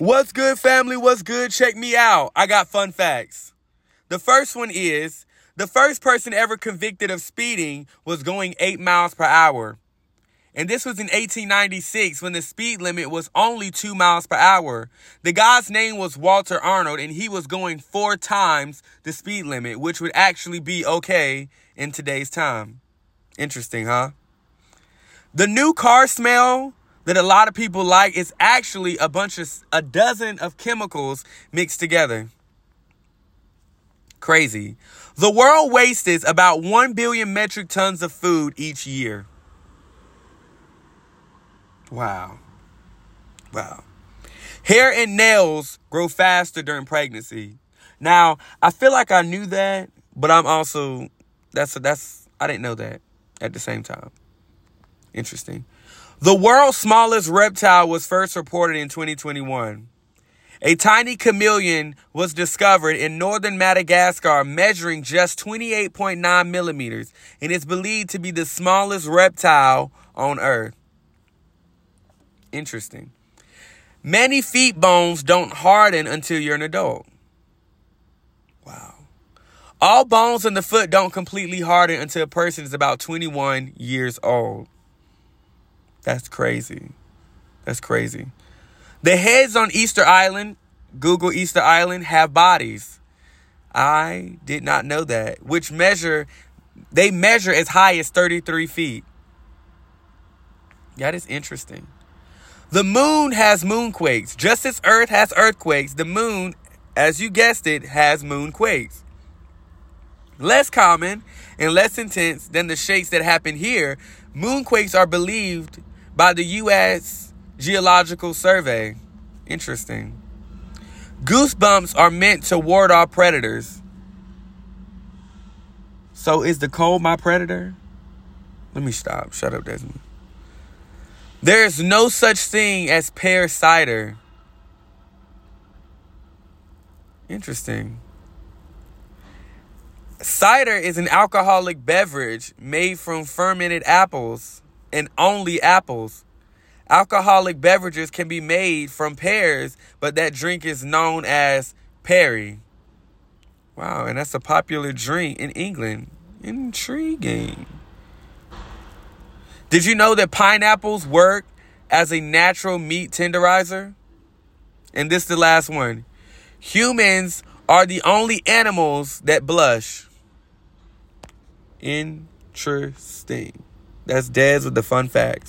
What's good, family? What's good? Check me out. I got fun facts. The first one is the first person ever convicted of speeding was going 8 miles per hour. And this was in 1896 when the speed limit was only 2 miles per hour. The guy's name was Walter Arnold and he was going 4 times the speed limit, which would actually be okay in today's time. Interesting, huh? The new car smell that a lot of people like is actually a bunch of a dozen of chemicals mixed together. Crazy. The world wastes about 1 billion metric tons of food each year. Wow. Wow. Hair and nails grow faster during pregnancy. Now, I feel like I knew that, but I'm also that's that's I didn't know that at the same time. Interesting. The world's smallest reptile was first reported in 2021. A tiny chameleon was discovered in northern Madagascar measuring just 28.9 millimeters and is believed to be the smallest reptile on Earth. Interesting. Many feet bones don't harden until you're an adult. Wow. All bones in the foot don't completely harden until a person is about 21 years old. That's crazy. That's crazy. The heads on Easter Island, Google Easter Island, have bodies. I did not know that. Which measure, they measure as high as 33 feet. That is interesting. The moon has moonquakes. Just as Earth has earthquakes, the moon, as you guessed it, has moonquakes. Less common and less intense than the shakes that happen here, moonquakes are believed by the U.S. Geological Survey. Interesting. Goosebumps are meant to ward off predators. So is the cold my predator? Let me stop. Shut up, Desmond. There is no such thing as pear cider. Interesting. Cider is an alcoholic beverage made from fermented apples and only apples. Alcoholic beverages can be made from pears, but that drink is known as perry. Wow, and that's a popular drink in England. Intriguing. Did you know that pineapples work as a natural meat tenderizer? And this is the last one. Humans are the only animals that blush. Interesting. That's Dez with the fun facts.